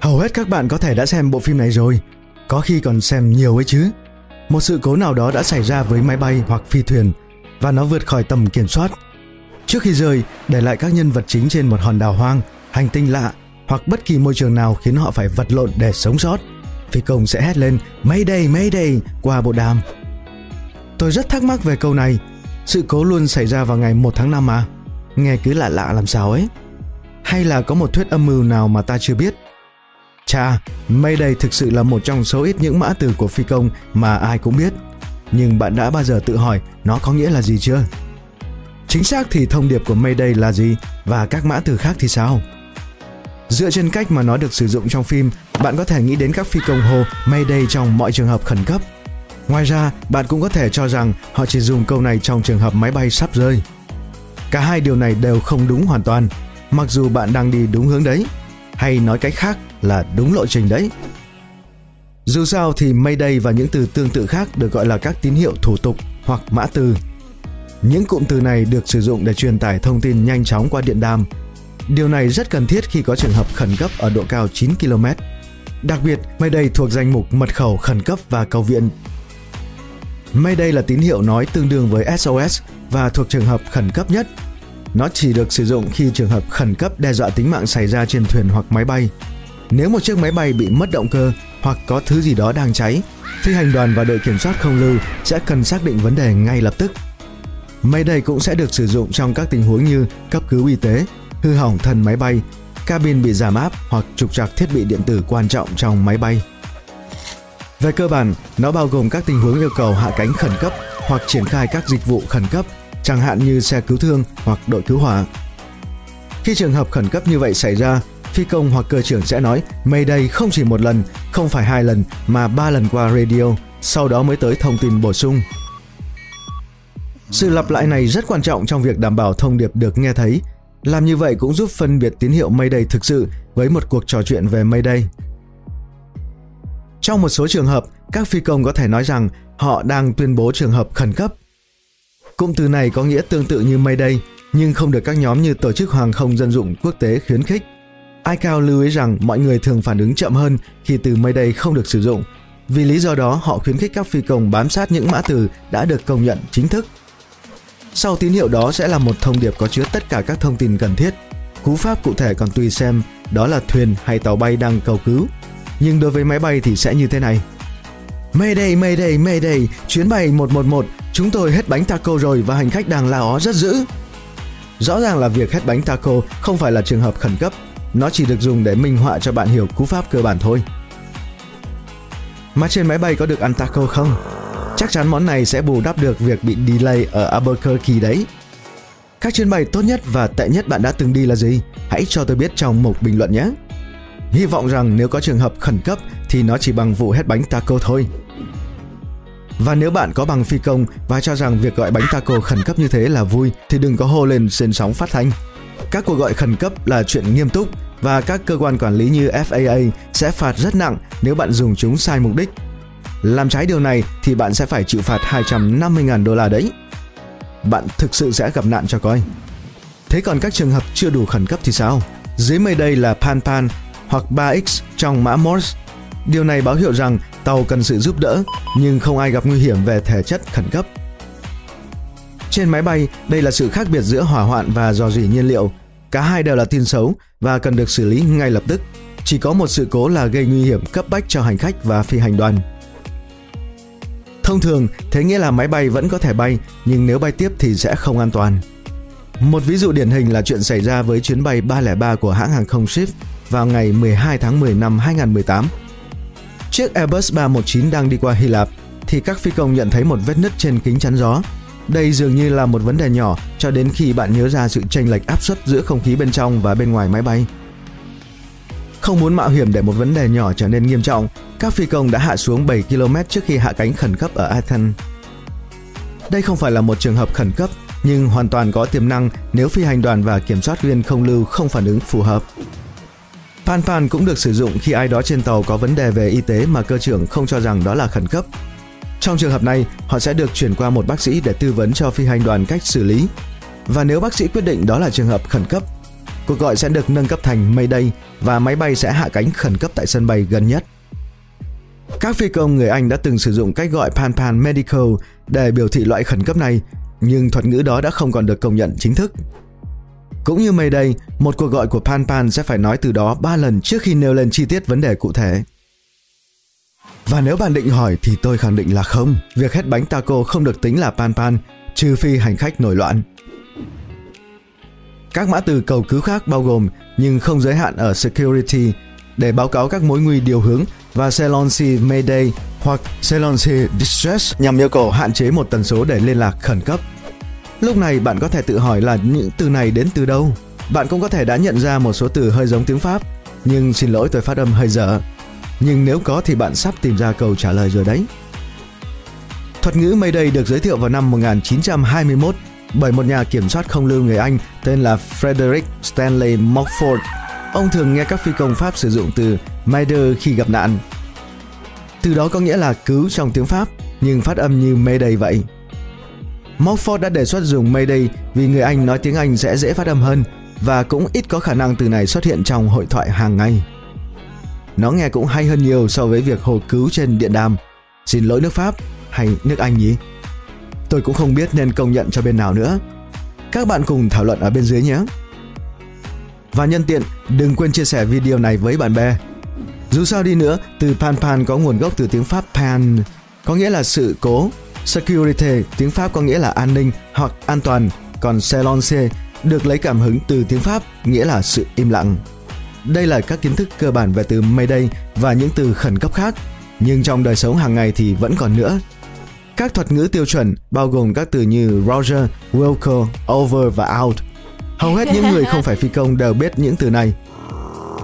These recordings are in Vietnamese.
Hầu hết các bạn có thể đã xem bộ phim này rồi, có khi còn xem nhiều ấy chứ. Một sự cố nào đó đã xảy ra với máy bay hoặc phi thuyền và nó vượt khỏi tầm kiểm soát. Trước khi rơi, để lại các nhân vật chính trên một hòn đảo hoang, hành tinh lạ hoặc bất kỳ môi trường nào khiến họ phải vật lộn để sống sót. Phi công sẽ hét lên Mayday, Mayday qua bộ đàm. Tôi rất thắc mắc về câu này. Sự cố luôn xảy ra vào ngày 1 tháng 5 mà. Nghe cứ lạ lạ làm sao ấy. Hay là có một thuyết âm mưu nào mà ta chưa biết? Chà, Mayday thực sự là một trong số ít những mã từ của phi công mà ai cũng biết. Nhưng bạn đã bao giờ tự hỏi nó có nghĩa là gì chưa? Chính xác thì thông điệp của Mayday là gì và các mã từ khác thì sao? Dựa trên cách mà nó được sử dụng trong phim, bạn có thể nghĩ đến các phi công hô Mayday trong mọi trường hợp khẩn cấp. Ngoài ra, bạn cũng có thể cho rằng họ chỉ dùng câu này trong trường hợp máy bay sắp rơi. Cả hai điều này đều không đúng hoàn toàn, mặc dù bạn đang đi đúng hướng đấy, hay nói cách khác là đúng lộ trình đấy. Dù sao thì Mayday và những từ tương tự khác được gọi là các tín hiệu thủ tục hoặc mã từ. Những cụm từ này được sử dụng để truyền tải thông tin nhanh chóng qua điện đàm. Điều này rất cần thiết khi có trường hợp khẩn cấp ở độ cao 9 km. Đặc biệt, Mayday thuộc danh mục mật khẩu khẩn cấp và cầu viện. Mayday là tín hiệu nói tương đương với SOS và thuộc trường hợp khẩn cấp nhất. Nó chỉ được sử dụng khi trường hợp khẩn cấp đe dọa tính mạng xảy ra trên thuyền hoặc máy bay. Nếu một chiếc máy bay bị mất động cơ hoặc có thứ gì đó đang cháy, phi hành đoàn và đội kiểm soát không lưu sẽ cần xác định vấn đề ngay lập tức. Mayday cũng sẽ được sử dụng trong các tình huống như cấp cứu y tế, hư hỏng thân máy bay, cabin bị giảm áp hoặc trục trặc thiết bị điện tử quan trọng trong máy bay. Về cơ bản, nó bao gồm các tình huống yêu cầu hạ cánh khẩn cấp hoặc triển khai các dịch vụ khẩn cấp, chẳng hạn như xe cứu thương hoặc đội cứu hỏa. Khi trường hợp khẩn cấp như vậy xảy ra, phi công hoặc cơ trưởng sẽ nói Mayday không chỉ một lần, không phải hai lần mà ba lần qua radio, sau đó mới tới thông tin bổ sung. Sự lặp lại này rất quan trọng trong việc đảm bảo thông điệp được nghe thấy. Làm như vậy cũng giúp phân biệt tín hiệu Mayday thực sự với một cuộc trò chuyện về Mayday. Trong một số trường hợp, các phi công có thể nói rằng họ đang tuyên bố trường hợp khẩn cấp. Cụm từ này có nghĩa tương tự như Mayday, nhưng không được các nhóm như Tổ chức Hàng không Dân dụng Quốc tế khuyến khích. ICAO lưu ý rằng mọi người thường phản ứng chậm hơn khi từ Mayday không được sử dụng. Vì lý do đó, họ khuyến khích các phi công bám sát những mã từ đã được công nhận chính thức. Sau tín hiệu đó sẽ là một thông điệp có chứa tất cả các thông tin cần thiết. Cú pháp cụ thể còn tùy xem đó là thuyền hay tàu bay đang cầu cứu. Nhưng đối với máy bay thì sẽ như thế này. Mayday, Mayday, Mayday, chuyến bay 111, chúng tôi hết bánh taco rồi và hành khách đang la ó rất dữ. Rõ ràng là việc hết bánh taco không phải là trường hợp khẩn cấp, nó chỉ được dùng để minh họa cho bạn hiểu cú pháp cơ bản thôi. Mà trên máy bay có được ăn taco không? Chắc chắn món này sẽ bù đắp được việc bị delay ở Albuquerque đấy. Các chuyến bay tốt nhất và tệ nhất bạn đã từng đi là gì? Hãy cho tôi biết trong một bình luận nhé. Hy vọng rằng nếu có trường hợp khẩn cấp thì nó chỉ bằng vụ hết bánh taco thôi. Và nếu bạn có bằng phi công và cho rằng việc gọi bánh taco khẩn cấp như thế là vui, thì đừng có hô lên trên sóng phát thanh. Các cuộc gọi khẩn cấp là chuyện nghiêm túc và các cơ quan quản lý như FAA sẽ phạt rất nặng nếu bạn dùng chúng sai mục đích. Làm trái điều này thì bạn sẽ phải chịu phạt 250.000 đô la đấy. Bạn thực sự sẽ gặp nạn cho coi. Thế còn các trường hợp chưa đủ khẩn cấp thì sao? Dưới mây đây là Pan Pan hoặc 3X trong mã Morse. Điều này báo hiệu rằng tàu cần sự giúp đỡ nhưng không ai gặp nguy hiểm về thể chất khẩn cấp. Trên máy bay, đây là sự khác biệt giữa hỏa hoạn và dò dỉ nhiên liệu. Cả hai đều là tin xấu và cần được xử lý ngay lập tức. Chỉ có một sự cố là gây nguy hiểm cấp bách cho hành khách và phi hành đoàn. Thông thường, thế nghĩa là máy bay vẫn có thể bay, nhưng nếu bay tiếp thì sẽ không an toàn. Một ví dụ điển hình là chuyện xảy ra với chuyến bay 303 của hãng hàng không Shift vào ngày 12 tháng 10 năm 2018. Chiếc Airbus 319 đang đi qua Hy Lạp thì các phi công nhận thấy một vết nứt trên kính chắn gió. Đây dường như là một vấn đề nhỏ cho đến khi bạn nhớ ra sự chênh lệch áp suất giữa không khí bên trong và bên ngoài máy bay. Không muốn mạo hiểm để một vấn đề nhỏ trở nên nghiêm trọng, các phi công đã hạ xuống 7 km trước khi hạ cánh khẩn cấp ở Athens. Đây không phải là một trường hợp khẩn cấp, nhưng hoàn toàn có tiềm năng nếu phi hành đoàn và kiểm soát viên không lưu không phản ứng phù hợp. Pan Pan cũng được sử dụng khi ai đó trên tàu có vấn đề về y tế mà cơ trưởng không cho rằng đó là khẩn cấp. Trong trường hợp này, họ sẽ được chuyển qua một bác sĩ để tư vấn cho phi hành đoàn cách xử lý. Và nếu bác sĩ quyết định đó là trường hợp khẩn cấp, cuộc gọi sẽ được nâng cấp thành Mayday và máy bay sẽ hạ cánh khẩn cấp tại sân bay gần nhất. Các phi công người Anh đã từng sử dụng cách gọi Pan Pan Medical để biểu thị loại khẩn cấp này, nhưng thuật ngữ đó đã không còn được công nhận chính thức. Cũng như Mayday, một cuộc gọi của Pan Pan sẽ phải nói từ đó 3 lần trước khi nêu lên chi tiết vấn đề cụ thể. Và nếu bạn định hỏi thì tôi khẳng định là không, việc hết bánh taco không được tính là Pan Pan, trừ phi hành khách nổi loạn. Các mã từ cầu cứu khác bao gồm nhưng không giới hạn ở security để báo cáo các mối nguy điều hướng và Celonsi Mayday hoặc Celonsi Distress nhằm yêu cầu hạn chế một tần số để liên lạc khẩn cấp. Lúc này bạn có thể tự hỏi là những từ này đến từ đâu? Bạn cũng có thể đã nhận ra một số từ hơi giống tiếng Pháp, nhưng xin lỗi tôi phát âm hơi dở. Nhưng nếu có thì bạn sắp tìm ra câu trả lời rồi đấy. Thuật ngữ Mayday được giới thiệu vào năm 1921 bởi một nhà kiểm soát không lưu người Anh tên là Frederick Stanley Mockford. Ông thường nghe các phi công Pháp sử dụng từ Mayday khi gặp nạn. Từ đó có nghĩa là cứu trong tiếng Pháp, nhưng phát âm như Mayday vậy. Mockford đã đề xuất dùng Mayday vì người Anh nói tiếng Anh sẽ dễ phát âm hơn và cũng ít có khả năng từ này xuất hiện trong hội thoại hàng ngày. Nó nghe cũng hay hơn nhiều so với việc hô cứu trên điện đàm. Xin lỗi nước Pháp hay nước Anh nhỉ? Tôi cũng không biết nên công nhận cho bên nào nữa. Các bạn cùng thảo luận ở bên dưới nhé. Và nhân tiện, đừng quên chia sẻ video này với bạn bè. Dù sao đi nữa, từ pan pan có nguồn gốc từ tiếng Pháp pan, có nghĩa là sự cố. Security, tiếng Pháp có nghĩa là an ninh hoặc an toàn, còn silence được lấy cảm hứng từ tiếng Pháp, nghĩa là sự im lặng. Đây là các kiến thức cơ bản về từ Mayday và những từ khẩn cấp khác, nhưng trong đời sống hàng ngày thì vẫn còn nữa. Các thuật ngữ tiêu chuẩn bao gồm các từ như Roger, Wilco, Over và Out. Hầu hết những người không phải phi công đều biết những từ này.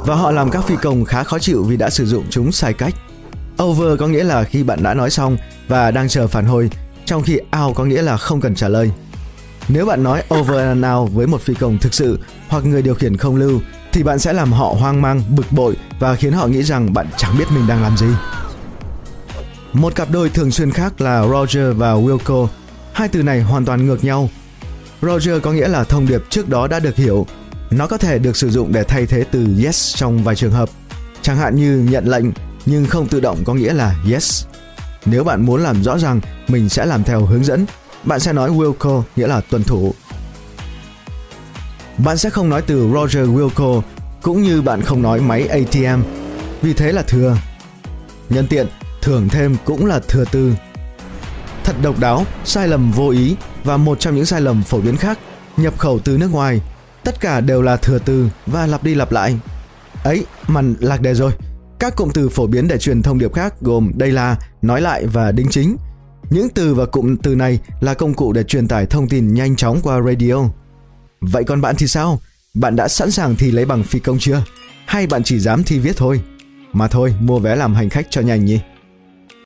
Và họ làm các phi công khá khó chịu vì đã sử dụng chúng sai cách. Over có nghĩa là khi bạn đã nói xong và đang chờ phản hồi, trong khi out có nghĩa là không cần trả lời. Nếu bạn nói over and out với một phi công thực sự hoặc người điều khiển không lưu thì bạn sẽ làm họ hoang mang, bực bội và khiến họ nghĩ rằng bạn chẳng biết mình đang làm gì. Một cặp đôi thường xuyên khác là Roger và Wilco. Hai từ này hoàn toàn ngược nhau. Roger có nghĩa là thông điệp trước đó đã được hiểu. Nó có thể được sử dụng để thay thế từ yes trong vài trường hợp. Chẳng hạn như nhận lệnh nhưng không tự động có nghĩa là yes. Nếu bạn muốn làm rõ ràng mình sẽ làm theo hướng dẫn, bạn sẽ nói Wilco nghĩa là tuân thủ. Bạn sẽ không nói từ Roger Wilco cũng như bạn không nói máy ATM, vì thế là thừa. Nhân tiện, thưởng thêm cũng là thừa tư. Thật độc đáo, sai lầm vô ý và một trong những sai lầm phổ biến khác, nhập khẩu từ nước ngoài, tất cả đều là thừa từ và lặp đi lặp lại. Ấy, mà lạc đề rồi. Các cụm từ phổ biến để truyền thông điệp khác gồm đây là, nói lại và đính chính. Những từ và cụm từ này là công cụ để truyền tải thông tin nhanh chóng qua radio. Vậy còn bạn thì sao? Bạn đã sẵn sàng thi lấy bằng phi công chưa? Hay bạn chỉ dám thi viết thôi? Mà thôi, mua vé làm hành khách cho nhanh nhỉ?